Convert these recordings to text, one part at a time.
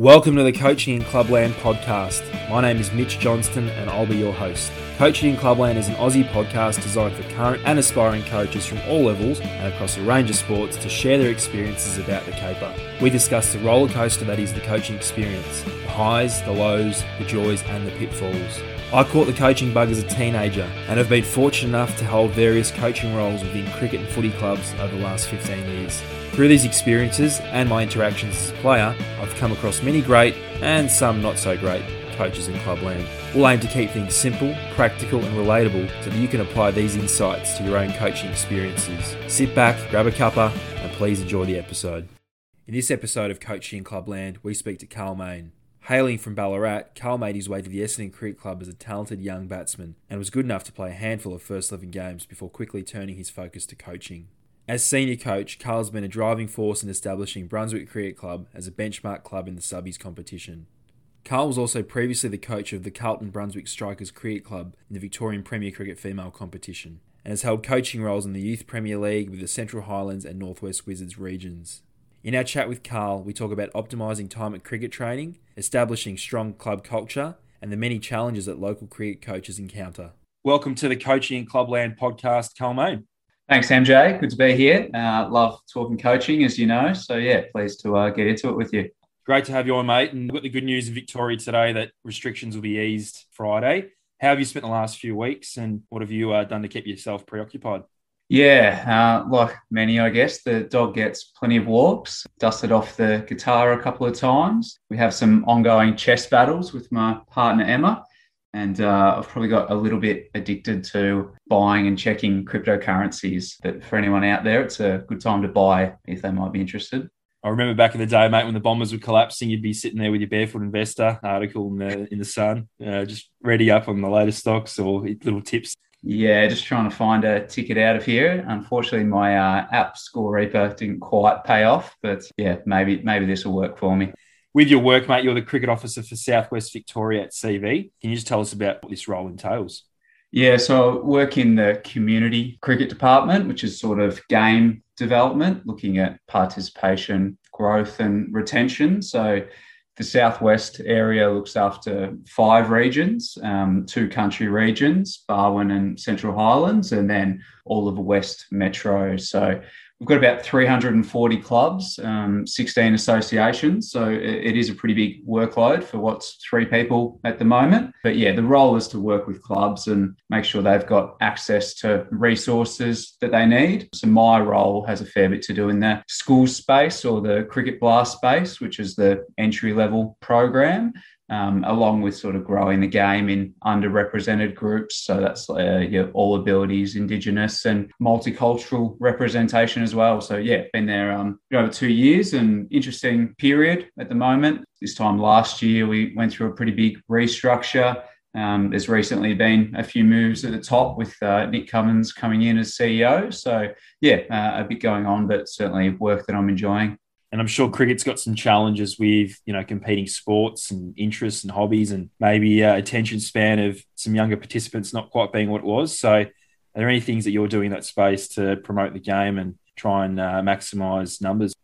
Welcome to the Coaching in Clubland podcast. My name is Mitch Johnston and I'll be your host. Coaching in Clubland is an Aussie podcast designed for current and aspiring coaches from all levels and across a range of sports to share their experiences about the caper. We discuss the roller coaster that is the coaching experience, the highs, the lows, the joys, and the pitfalls. I caught the coaching bug as a teenager and have been fortunate enough to hold various coaching roles within cricket and footy clubs over the last 15 years. Through these experiences and my interactions as a player, I've come across many great and some not so great coaches in clubland. We'll aim to keep things simple, practical, and relatable so that you can apply these insights to your own coaching experiences. Sit back, grab a cuppa, and please enjoy the episode. In this episode of Coaching in Clubland, we speak to Carl Main. Hailing from Ballarat, Carl made his way to the Essendon Cricket Club as a talented young batsman and was good enough to play a handful of first 11 games before quickly turning his focus to coaching. As senior coach, Carl's been a driving force in establishing Brunswick Cricket Club as a benchmark club in the subbies competition. Carl was also previously the coach of the Carlton Brunswick Strikers Cricket Club in the Victorian Premier Cricket female competition, and has held coaching roles in the Youth Premier League with the Central Highlands and Northwest Wizards regions. In our chat with Carl, we talk about optimising time at cricket training, establishing strong club culture, and the many challenges that local cricket coaches encounter. Welcome to the Coaching in Clubland podcast, Carl Main. Thanks, MJ. Good to be here. Uh, love talking coaching, as you know. So, yeah, pleased to uh, get into it with you. Great to have you on, mate. And we've got the good news in Victoria today that restrictions will be eased Friday. How have you spent the last few weeks and what have you uh, done to keep yourself preoccupied? Yeah, uh, like many, I guess, the dog gets plenty of walks, dusted off the guitar a couple of times. We have some ongoing chess battles with my partner, Emma. And uh, I've probably got a little bit addicted to buying and checking cryptocurrencies. But for anyone out there, it's a good time to buy if they might be interested. I remember back in the day, mate, when the bombers were collapsing, you'd be sitting there with your barefoot investor article in the in the sun, uh, just ready up on the latest stocks or little tips. Yeah, just trying to find a ticket out of here. Unfortunately, my uh, app Score Reaper didn't quite pay off, but yeah, maybe maybe this will work for me with your work, mate, you're the cricket officer for Southwest Victoria at CV. Can you just tell us about what this role entails? Yeah, so I work in the community cricket department, which is sort of game development, looking at participation, growth, and retention. So the Southwest area looks after five regions, um, two country regions, Barwon and Central Highlands, and then all of the West Metro. So We've got about 340 clubs, um, 16 associations. So it, is a pretty big workload for what's three people at the moment. But yeah, the role is to work with clubs and make sure they've got access to resources that they need. So my role has a fair bit to do in the school space or the cricket blast space, which is the entry level program um, along with sort of growing the game in underrepresented groups. So that's uh, all abilities, Indigenous and multicultural representation as well. So yeah, been there um, over two years and interesting period at the moment. This time last year, we went through a pretty big restructure. Um, there's recently been a few moves at the top with uh, Nick Cummins coming in as CEO. So, yeah, uh, a bit going on, but certainly work that I'm enjoying and I'm sure cricket's got some challenges with you know competing sports and interests and hobbies, and maybe uh, attention span of some younger participants not quite being what it was. So, are there any things that you're doing in that space to promote the game and try and uh, maximise numbers?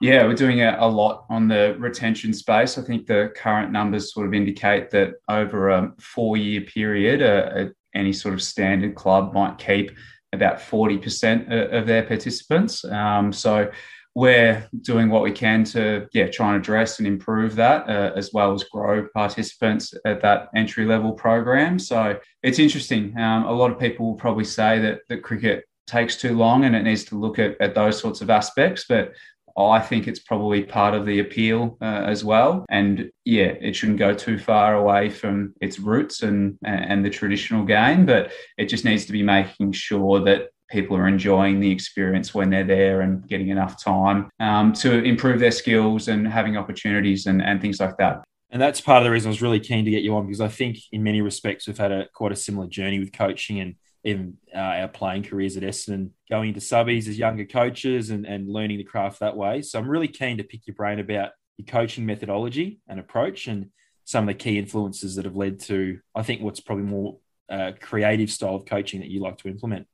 Yeah, we're doing a, a, lot on the retention space. I think the current numbers sort of indicate that over a four-year period, uh, any sort of standard club might keep about 40% of their participants. Um, so we're doing what we can to yeah try and address and improve that uh, as well as grow participants at that entry level program so it's interesting um, a lot of people will probably say that that cricket takes too long and it needs to look at, at those sorts of aspects but I think it's probably part of the appeal uh, as well. And yeah, it shouldn't go too far away from its roots and, and the traditional game, but it just needs to be making sure that people are enjoying the experience when they're there and getting enough time um, to improve their skills and having opportunities and, and things like that. And that's part of the reason I was really keen to get you on because I think in many respects we've had a quite a similar journey with coaching and even uh, our playing careers at Essendon, going into subbies as younger coaches and, and learning the craft that way. So I'm really keen to pick your brain about your coaching methodology and approach and some of the key influences that have led to, I think, what's probably more uh, creative style of coaching that you like to implement.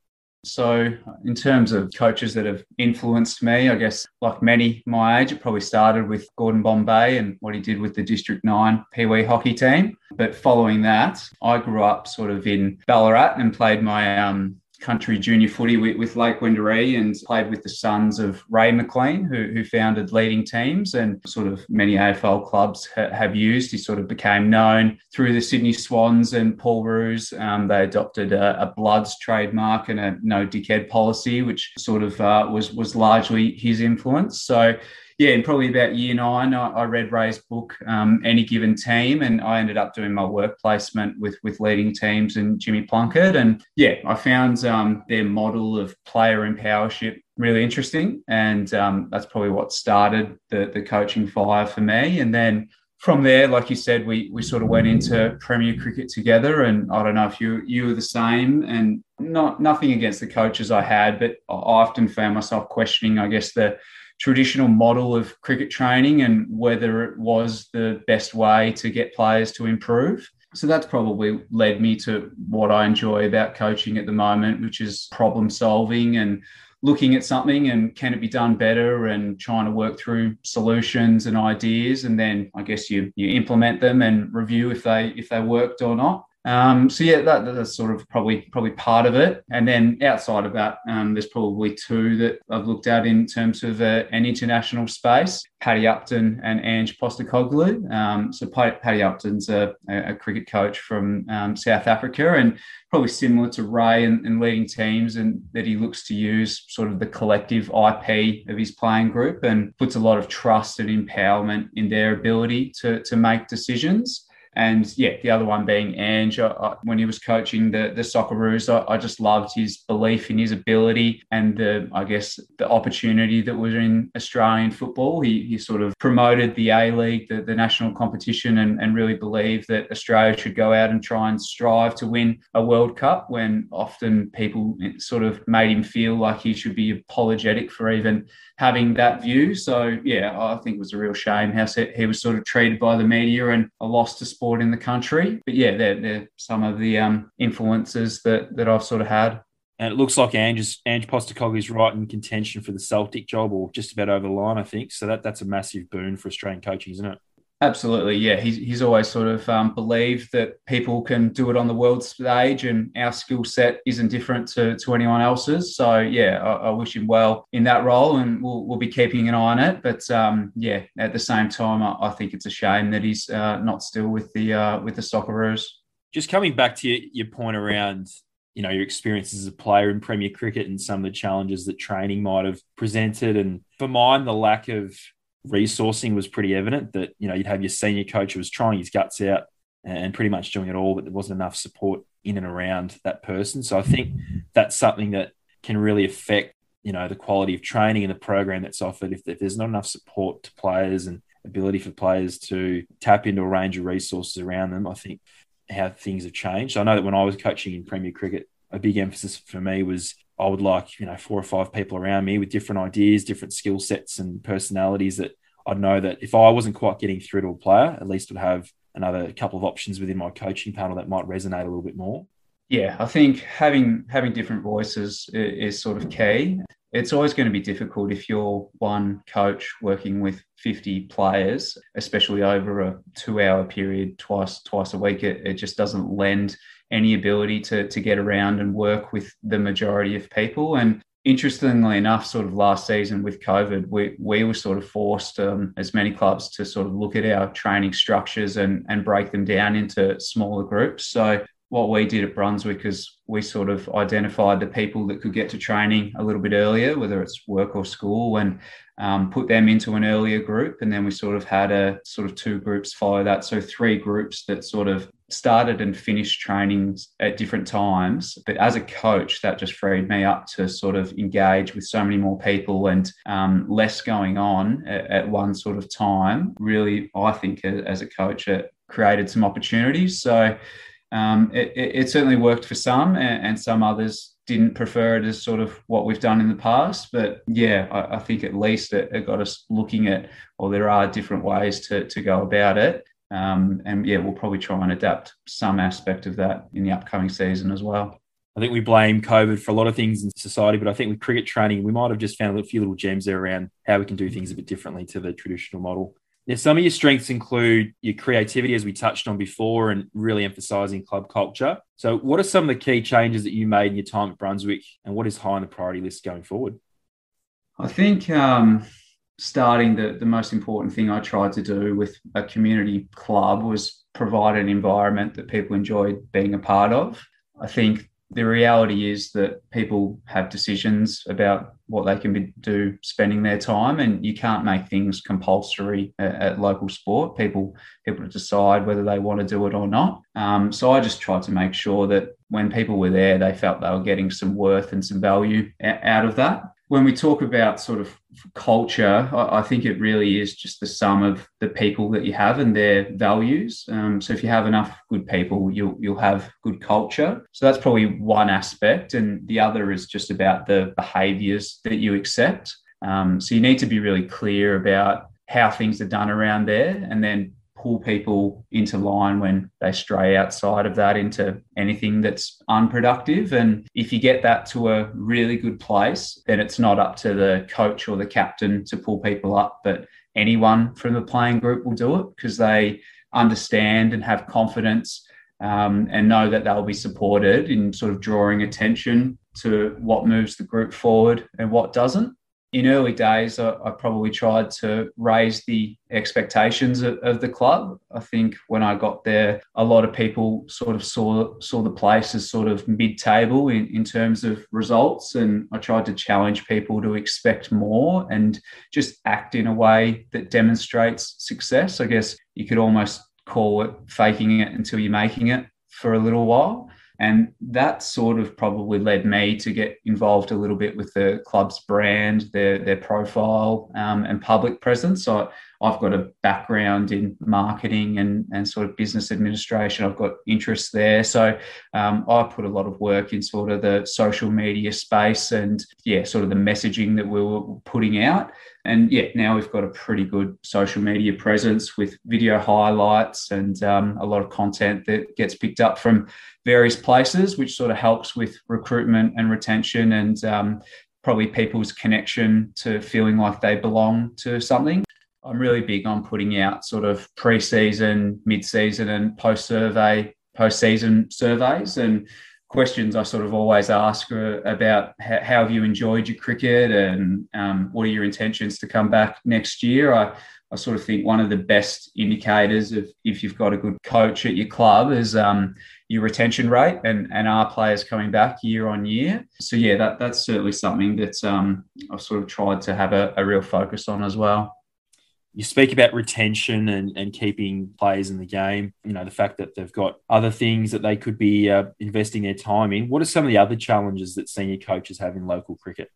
So, in terms of coaches that have influenced me, I guess, like many my age, it probably started with Gordon Bombay and what he did with the District 9 Pee Wee hockey team. But following that, I grew up sort of in Ballarat and played my um, country junior footy with, with Lake Wendouree and played with the sons of Ray McLean, who, who founded leading teams and sort of many AFL clubs ha- have used. He sort of became known through the Sydney Swans and Paul Roos. Um, they adopted a, a, Bloods trademark and a no dickhead policy, which sort of uh, was was largely his influence. So yeah, in probably about year nine, I, I read Ray's book, um, Any Given Team, and I ended up doing my work placement with with leading teams and Jimmy Plunkett. And yeah, I found um, their model of player empowership really interesting, and um, that's probably what started the the coaching fire for me. And then from there, like you said, we we sort of went into Premier cricket together, and I don't know if you you were the same. And not nothing against the coaches I had, but I often found myself questioning, I guess the traditional model of cricket training and whether it was the best way to get players to improve. So that's probably led me to what I enjoy about coaching at the moment, which is problem solving and looking at something and can it be done better and trying to work through solutions and ideas and then I guess you you implement them and review if they if they worked or not. Um, so yeah, that, that's sort of probably probably part of it. And then outside of that, um, there's probably two that I've looked at in terms of uh, an international space: Paddy Upton and Ange Postecoglou. Um, so Paddy Upton's a, a, cricket coach from um, South Africa, and probably similar to Ray and, and leading teams, and that he looks to use sort of the collective IP of his playing group and puts a lot of trust and empowerment in their ability to to make decisions. And yeah, the other one being Ange. I, when he was coaching the the Socceroos, I, I, just loved his belief in his ability and the I guess the opportunity that was in Australian football. He he sort of promoted the A League, the, the national competition, and, and really believed that Australia should go out and try and strive to win a World Cup. When often people sort of made him feel like he should be apologetic for even having that view. So yeah, I think it was a real shame how he was sort of treated by the media and a loss to sport in the country. But yeah, they're, they're some of the um, influences that that I've sort of had. And it looks like Ange, Ange Postecoglou is right in contention for the Celtic job, or just about over the line, I think. So that that's a massive boon for Australian coaching, isn't it? Absolutely, yeah. He's, he's always sort of um, believed that people can do it on the world stage, and our skill set isn't different to, to anyone else's. So, yeah, I, I, wish him well in that role, and we'll, we'll be keeping an eye on it. But um, yeah, at the same time, I, I, think it's a shame that he's uh, not still with the uh, with the Socceroos. Just coming back to your, your point around you know your experiences as a player in Premier Cricket and some of the challenges that training might have presented, and for mine, the lack of resourcing was pretty evident that you know you'd have your senior coach who was trying his guts out and pretty much doing it all, but there wasn't enough support in and around that person. So I think that's something that can really affect you know the quality of training and the program that's offered if, if there's not enough support to players and ability for players to tap into a range of resources around them. I think how things have changed. I know that when I was coaching in Premier Cricket, a big emphasis for me was I would like, you know, four or five people around me with different ideas, different skill sets and personalities that I'd know that if I wasn't quite getting through to a player, at least would have another couple of options within my coaching panel that might resonate a little bit more. Yeah, I think having having different voices is, sort of key. It's always going to be difficult if you're one coach working with 50 players, especially over a two-hour period twice twice a week. It, it just doesn't lend any ability to, to get around and work with the majority of people. And interestingly enough, sort of last season with COVID, we, we were sort of forced, um, as many clubs, to sort of look at our training structures and, and break them down into smaller groups. So what we did at Brunswick is we sort of identified the people that could get to training a little bit earlier, whether it's work or school, and um, put them into an earlier group. And then we sort of had a sort of two groups follow that. So three groups that sort of started and finished trainings at different times. But as a coach, that just freed me up to sort of engage with so many more people and um, less going on at, at, one sort of time. Really, I think as a coach, it created some opportunities. So um, it, it, certainly worked for some, and, and, some others didn't prefer it as sort of what we've done in the past. But yeah, I, I think at least it, it, got us looking at, well, there are different ways to, to go about it. Um, and yeah, we'll probably try and adapt some aspect of that in the upcoming season as well. I think we blame COVID for a lot of things in society, but I think with cricket training, we might have just found a few little gems there around how we can do things a bit differently to the traditional model. Now, some of your strengths include your creativity, as we touched on before, and really emphasizing club culture. So, what are some of the key changes that you made in your time at Brunswick, and what is high on the priority list going forward? I think um, starting the, the most important thing I tried to do with a community club was provide an environment that people enjoyed being a part of. I think the reality is that people have decisions about what they can be, do spending their time and you can't make things compulsory at, at, local sport. People people decide whether they want to do it or not. Um, so i just tried to make sure that when people were there they felt they were getting some worth and some value out of that when we talk about sort of culture, I, think it really is just the sum of the people that you have and their values. Um, so if you have enough good people, you'll you'll have good culture. So that's probably one aspect, and the other is just about the behaviours that you accept. Um, so you need to be really clear about how things are done around there, and then pull people into line when they stray outside of that into anything that's unproductive. And if you get that to a really good place, then it's not up to the coach or the captain to pull people up, but anyone from the playing group will do it because they understand and have confidence um, and know that they'll be supported in sort of drawing attention to what moves the group forward and what doesn't in early days, I, I, probably tried to raise the expectations of, of, the club. I think when I got there, a lot of people sort of saw saw the place as sort of mid-table in, in terms of results, and I tried to challenge people to expect more and just act in a way that demonstrates success. I guess you could almost call it faking it until you're making it for a little while. And that sort of probably led me to get involved a little bit with the club's brand, their, their profile, um, and public presence. So I've got a background in marketing and, and sort of business administration. I've got interests there. So um, I put a lot of work in sort of the social media space and, yeah, sort of the messaging that we were putting out. And yeah, now we've got a pretty good social media presence with video highlights and um, a lot of content that gets picked up from various places, which sort of helps with recruitment and retention and um, probably people's connection to feeling like they belong to something. I'm really big on putting out sort of pre-season, mid-season, and post-survey, post-season surveys and questions I sort of always ask about how, have you enjoyed your cricket and um, what are your intentions to come back next year. I, I sort of think one of the best indicators of if you've got a good coach at your club is um, your retention rate and, and are players coming back year on year. So yeah, that, that's certainly something that um, I've sort of tried to have a, a real focus on as well you speak about retention and, and keeping players in the game, you know, the fact that they've got other things that they could be uh, investing their time in. What are some of the other challenges that senior coaches have in local cricket?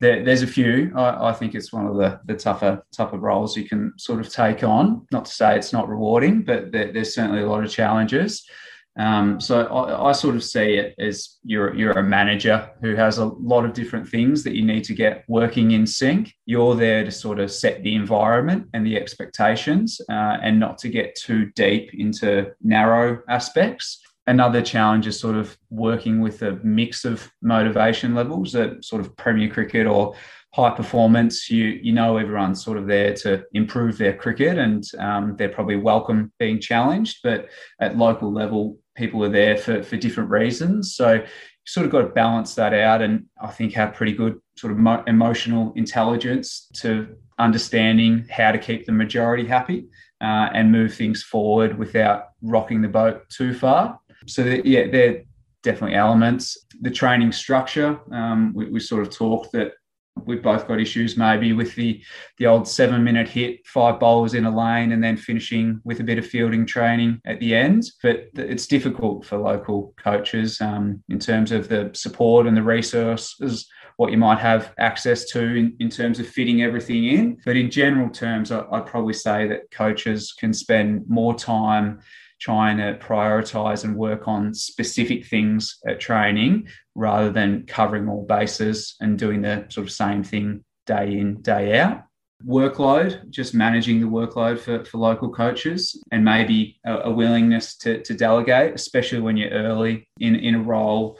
There, there's a few. I, I, think it's one of the, the tougher tougher roles you can sort of take on. Not to say it's not rewarding, but there, there's certainly a lot of challenges. Um, so I, I, sort of see it as you're you're a manager who has a lot of different things that you need to get working in sync. You're there to sort of set the environment and the expectations, uh, and not to get too deep into narrow aspects. Another challenge is sort of working with a mix of motivation levels at sort of Premier Cricket or high performance, you you know everyone's sort of there to improve their cricket, and um, they're probably welcome being challenged. But at local level, people are there for for different reasons. So you sort of got to balance that out, and I think have pretty good sort of mo- emotional intelligence to understanding how to keep the majority happy uh, and move things forward without rocking the boat too far. So that, yeah, they're definitely elements. The training structure, um, we, we, sort of talked that we've both got issues maybe with the the old seven minute hit, five bowlers in a lane, and then finishing with a bit of fielding training at the end. But it's difficult for local coaches um, in terms of the support and the resources what you might have access to in, in terms of fitting everything in. But in general terms, I, I'd probably say that coaches can spend more time trying to prioritize and work on specific things at training rather than covering all bases and doing the sort of same thing day in, day out. Workload, just managing the workload for, for local coaches and maybe a, a willingness to, to delegate, especially when you're early in, in a role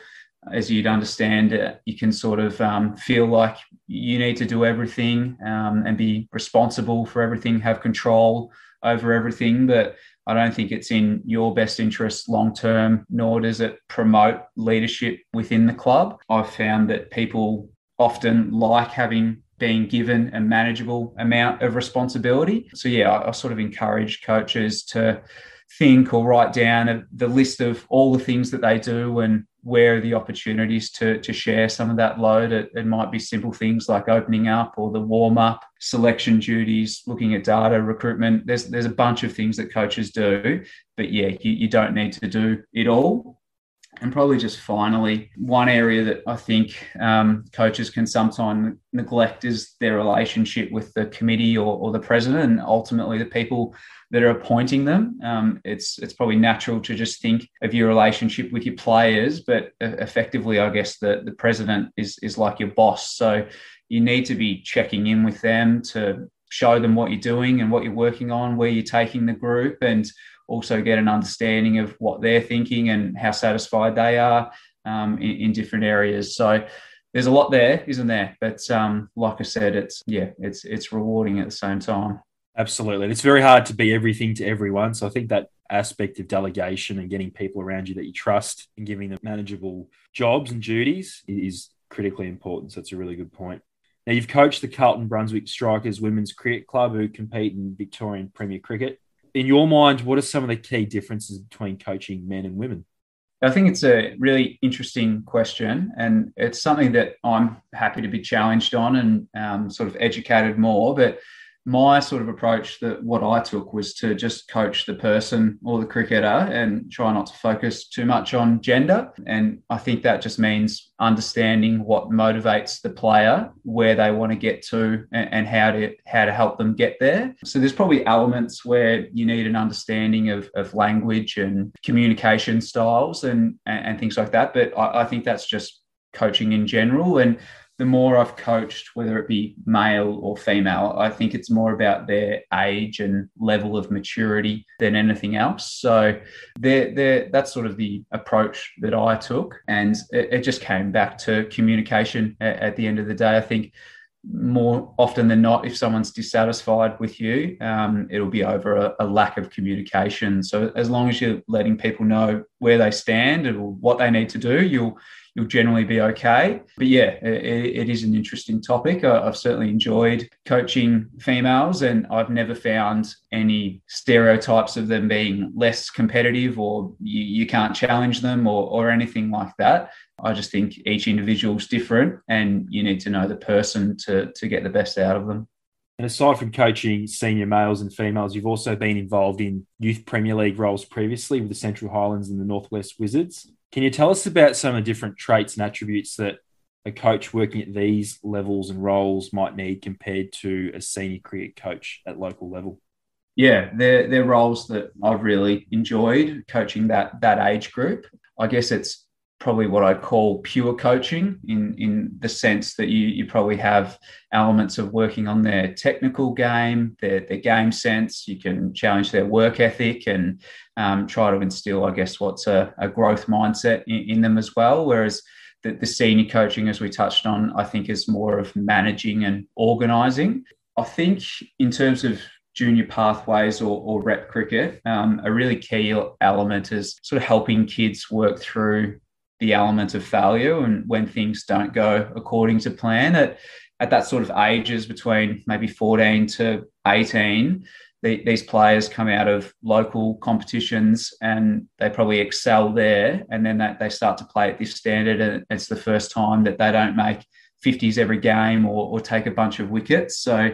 as you'd understand it, you can sort of um, feel like you need to do everything um, and be responsible for everything, have control over everything. But I don't think it's in your best interest long term, nor does it promote leadership within the club. I've found that people often like having being given a manageable amount of responsibility. So, yeah, I, I sort of encourage coaches to think or write down the list of all the things that they do and where are the opportunities to, to share some of that load. It, it might be simple things like opening up or the warm up, selection duties, looking at data, recruitment. There's, there's a bunch of things that coaches do, but yeah, you, you don't need to do it all. And probably just finally, one area that I think um, coaches can sometimes neglect is their relationship with the committee or, or, the president and ultimately the people that are appointing them. Um, it's it's probably natural to just think of your relationship with your players, but effectively, I guess the, the president is is like your boss. So you need to be checking in with them to show them what you're doing and what you're working on, where you're taking the group, and also get an understanding of what they're thinking and how satisfied they are um, in, in, different areas. So there's a lot there, isn't there? But um, like I said, it's yeah, it's it's rewarding at the same time. Absolutely, it's very hard to be everything to everyone. So I think that aspect of delegation and getting people around you that you trust and giving them manageable jobs and duties is critically important. So it's a really good point. Now, you've coached the Carlton Brunswick Strikers Women's Cricket Club, who compete in Victorian Premier Cricket in your mind, what are some of the key differences between coaching men and women? I think it's a really interesting question, and it's something that I'm happy to be challenged on and um, sort of educated more. But my sort of approach that what I took was to just coach the person or the cricketer and try not to focus too much on gender. And I think that just means understanding what motivates the player, where they want to get to, and, how to how to help them get there. So there's probably elements where you need an understanding of, of language and communication styles and, and, and things like that. But I, I think that's just coaching in general. And the more I've coached, whether it be male or female, I think it's more about their age and level of maturity than anything else. So they're, they're, that's sort of the approach that I took. And it, it just came back to communication at, at, the end of the day. I think more often than not, if someone's dissatisfied with you, um, it'll be over a, a lack of communication. So as long as you're letting people know where they stand and what they need to do, you'll you'll generally be okay. But yeah, it, it is an interesting topic. I've certainly enjoyed coaching females, and I've never found any stereotypes of them being less competitive or you, you can't challenge them or, or anything like that. I just think each individual is different, and you need to know the person to, to get the best out of them. And aside from coaching senior males and females, you've also been involved in youth Premier League roles previously with the Central Highlands and the Northwest Wizards. Can you tell us about some of the different traits and attributes that a coach working at these levels and roles might need compared to a senior cricket coach at local level? Yeah, they're, they're roles that I've really enjoyed coaching that that age group. I guess it's probably what I'd call pure coaching in, in the sense that you, you probably have elements of working on their technical game, their, their game sense. You can challenge their work ethic and um, try to instill, I guess, what's a, a growth mindset in, in, them as well. Whereas the, the senior coaching, as we touched on, I think is more of managing and organizing. I think in terms of junior pathways or, or rep cricket, um, a really key element is sort of helping kids work through the element of failure and when things don't go according to plan at, at that sort of ages between maybe 14 to 18 the, these players come out of local competitions and they probably excel there. And then they, they start to play at this standard and it's the first time that they don't make 50s every game or, or take a bunch of wickets. So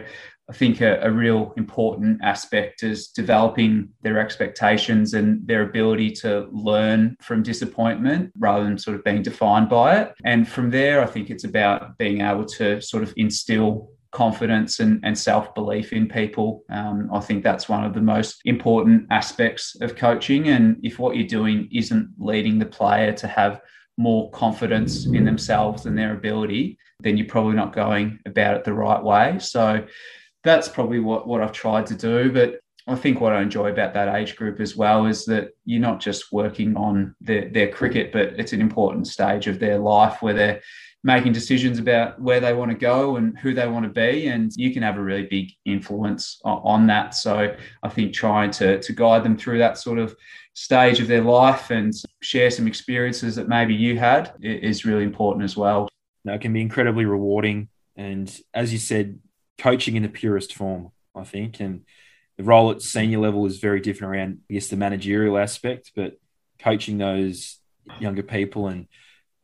I think a, a, real important aspect is developing their expectations and their ability to learn from disappointment rather than sort of being defined by it. And from there, I think it's about being able to sort of instill confidence and, and self belief in people. Um, I think that's one of the most important aspects of coaching. And if what you're doing isn't leading the player to have more confidence in themselves and their ability, then you're probably not going about it the right way. So, that's probably what, what I've tried to do. But I think what I enjoy about that age group as well is that you're not just working on their, their cricket, but it's an important stage of their life where they're making decisions about where they want to go and who they want to be. And you can have a really big influence on, that. So I think trying to, to guide them through that sort of stage of their life and share some experiences that maybe you had is really important as well. No, it can be incredibly rewarding. And as you said, coaching in the purest form, I think. And the role at senior level is very different around, I guess, the managerial aspect, but coaching those younger people and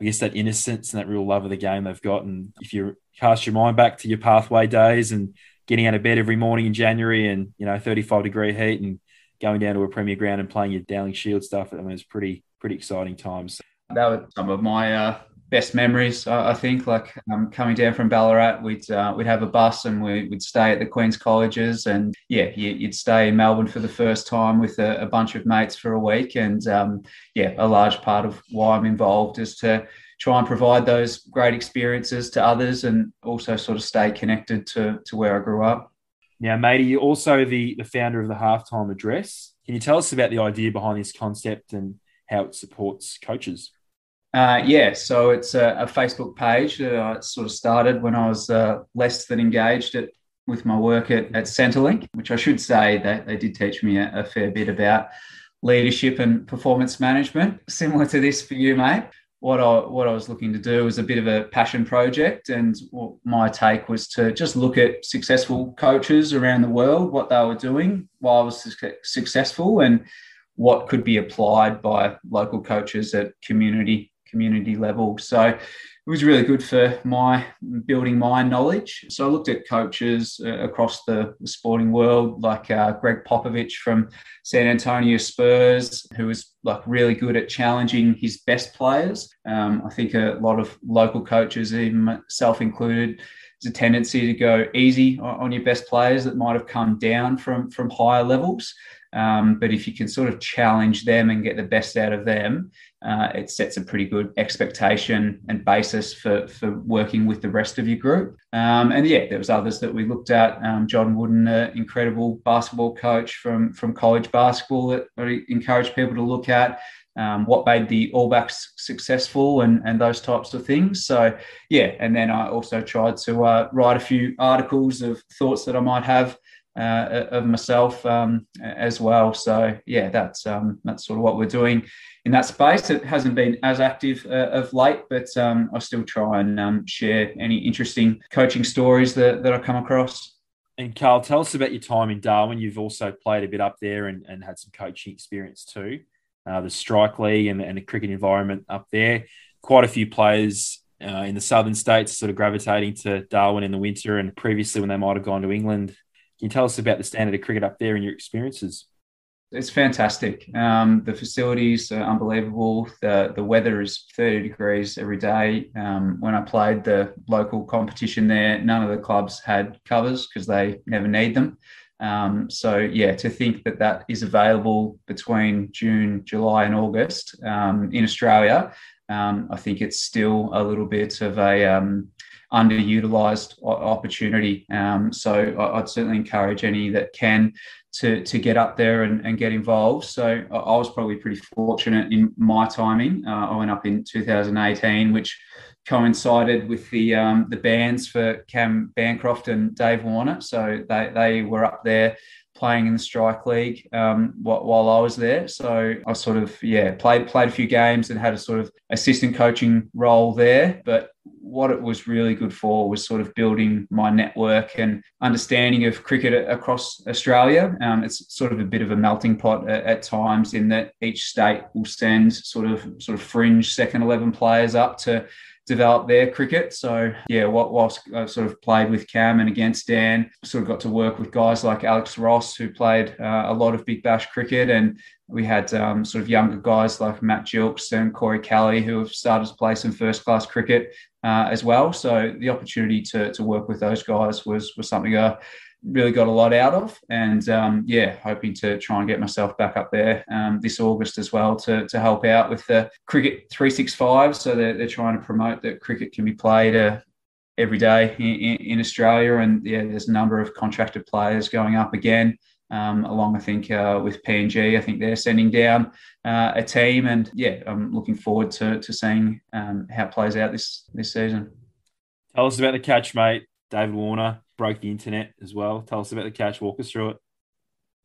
I guess that innocence and that real love of the game they've got. And if you cast your mind back to your pathway days and getting out of bed every morning in January and you know 35 degree heat and going down to a premier ground and playing your Dowling Shield stuff, I mean it's pretty pretty exciting times. That was some of my uh, best memories. I think like um, coming down from Ballarat, we'd uh, we'd have a bus and we, would stay at the Queen's colleges, and yeah, you'd stay in Melbourne for the first time with a, a bunch of mates for a week, and um, yeah, a large part of why I'm involved is to try and provide those great experiences to others, and also sort of stay connected to to where I grew up. Now, matey, you're also the the founder of the halftime address. Can you tell us about the idea behind this concept and how it supports coaches? Uh, yeah, so it's a, a, Facebook page that I sort of started when I was uh, less than engaged at, with my work at, at Centrelink, which I should say that they did teach me a, a fair bit about leadership and performance management. Similar to this for you, mate. What I what I was looking to do was a bit of a passion project, and my take was to just look at successful coaches around the world, what they were doing while I was successful, and what could be applied by local coaches at community community level. So it was really good for my building my knowledge. So I looked at coaches uh, across the, the, sporting world, like uh, Gregg Popovich from San Antonio Spurs, who was like really good at challenging his best players. Um, I think a lot of local coaches, even myself included, there's a tendency to go easy on your best players that might have come down from from higher levels. Um, but if you can sort of challenge them and get the best out of them, uh, it sets a pretty good expectation and basis for, for working with the rest of your group. Um, and yeah, there was others that we looked at. Um, John Wooden, an incredible basketball coach from, from college basketball that I encourage people to look at. Um, what made the All Blacks successful and, and those types of things. So, yeah, and then I also tried to uh, write a few articles of thoughts that I might have uh, of myself um, as well. So yeah, that's um, that's sort of what we're doing in that space. It hasn't been as active uh, of late, but um, I still try and um, share any interesting coaching stories that, that I come across. And Carl, tell us about your time in Darwin. You've also played a bit up there and, and had some coaching experience too. Uh, the strike league and, and the cricket environment up there. Quite a few players uh, in the southern states sort of gravitating to Darwin in the winter, and previously when they might have gone to England can you tell us about the standard of cricket up there and your experiences? It's fantastic. Um, the facilities are unbelievable. The, the weather is 30 degrees every day. Um, when I played the local competition there, none of the clubs had covers because they never need them. Um, so, yeah, to think that that is available between June, July, and August um, in Australia, um, I think it's still a little bit of a um, underutilized opportunity. Um, so I'd certainly encourage any that can to, to get up there and, and get involved. So I was probably pretty fortunate in my timing. Uh, I went up in 2018, which coincided with the um, the bans for Cam Bancroft and Dave Warner. So they, they were up there playing in the strike league um, while I was there. So I sort of yeah played played a few games and had a sort of assistant coaching role there. But what it was really good for was sort of building my network and understanding of cricket across Australia. Um, it's sort of a bit of a melting pot at, at, times in that each state will send sort of sort of fringe second eleven players up to develop their cricket. So yeah, whilst I sort of played with Cam and against Dan, sort of got to work with guys like Alex Ross, who played uh, a lot of Big Bash cricket, and we had um, sort of younger guys like Matt Gilkes and Corey Kelly, who have started to play some first class cricket uh, as well. So the opportunity to to work with those guys was was something I really got a lot out of. And um, yeah, hoping to try and get myself back up there um, this August as well to, to help out with the Cricket 365. So they're, they're trying to promote that cricket can be played uh, every day in, in, Australia. And yeah, there's a number of contracted players going up again. um, along, I think, uh, with PNG. I think they're sending down uh, a team, and yeah, I'm looking forward to, to seeing um, how it plays out this this season. Tell us about the catch, mate. David Warner broke the internet as well. Tell us about the catch. Walk us through it.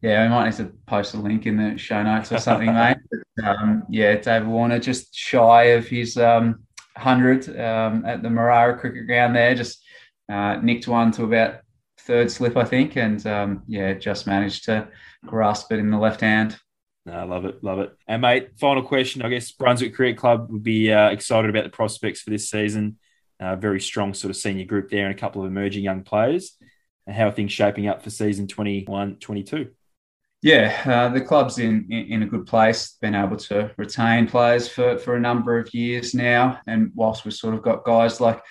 Yeah, we might need to post a link in the show notes or something, mate. But, um, yeah, David Warner just shy of his um, 100 um, at the Marrara cricket ground there. Just uh, nicked one to about third slip, I think, and um, yeah, just managed to grasp it in the left hand. No, I love it, love it. And mate, final question. I guess Brunswick Cricket Club would be uh, excited about the prospects for this season. Uh, very strong sort of senior group there and a couple of emerging young players. And how are things shaping up for season 21 22? Yeah, uh, the club's in, in, a good place. Been able to retain players for for a number of years now, and whilst we've sort of got guys like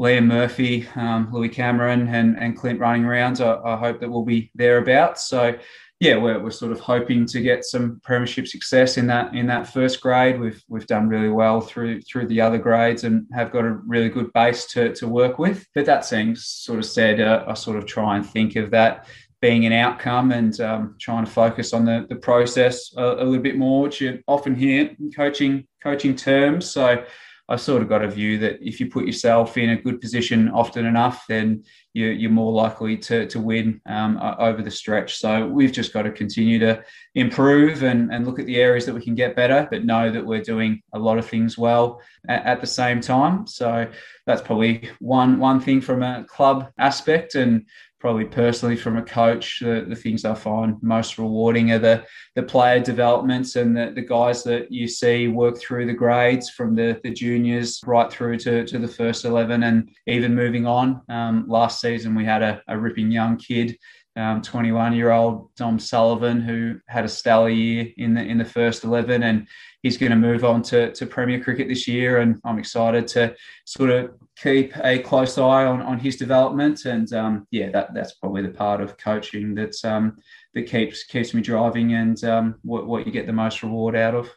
Liam Murphy, um, Louis Cameron, and, and Clint running around. I, I, hope that we'll be thereabouts. So, yeah, we're, we're sort of hoping to get some premiership success in that in that first grade. We've we've done really well through through the other grades and have got a really good base to, to work with. But that being sort of said, uh, I sort of try and think of that being an outcome and um, trying to focus on the, the process a, a little bit more, which you often hear in coaching coaching terms. So I've sort of got a view that if you put yourself in a good position often enough, then you're, you're more likely to, to win um, over the stretch. So we've just got to continue to improve and, and look at the areas that we can get better, but know that we're doing a lot of things well at, at the same time. So that's probably one one thing from a club aspect. And probably personally from a coach, the, the things I find most rewarding are the, the player developments and the, the guys that you see work through the grades from the, the juniors right through to, to the first 11 and even moving on. Um, last season, we had a, a ripping young kid 21 um, year old Dom Sullivan, who had a stellar year in the in the first 11, and he's going to move on to, to Premier Cricket this year. And I'm excited to sort of keep a close eye on, on his development. And um, yeah, that that's probably the part of coaching that's um, that keeps keeps me driving and um, what, what you get the most reward out of.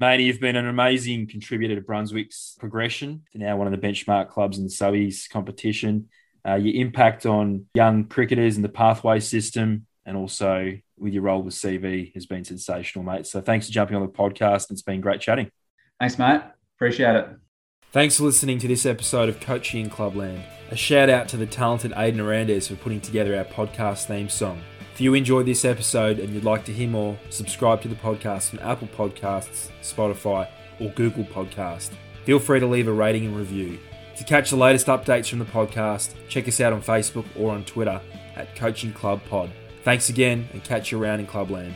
Matey, you've been an amazing contributor to Brunswick's progression to now one of the benchmark clubs in the subbies competition uh, your impact on young cricketers in the pathway system, and also with your role with CV has been sensational, mate. So thanks for jumping on the podcast. It's been great chatting. Thanks, mate. Appreciate it. Thanks for listening to this episode of Coaching in Clubland. A shout out to the talented Aidan Arandez for putting together our podcast theme song. If you enjoyed this episode and you'd like to hear more, subscribe to the podcast on Apple Podcasts, Spotify, or Google Podcast. Feel free to leave a rating and review. To catch the latest updates from the podcast, check us out on Facebook or on Twitter at Coaching Club Pod. Thanks again and catch you around in Clubland.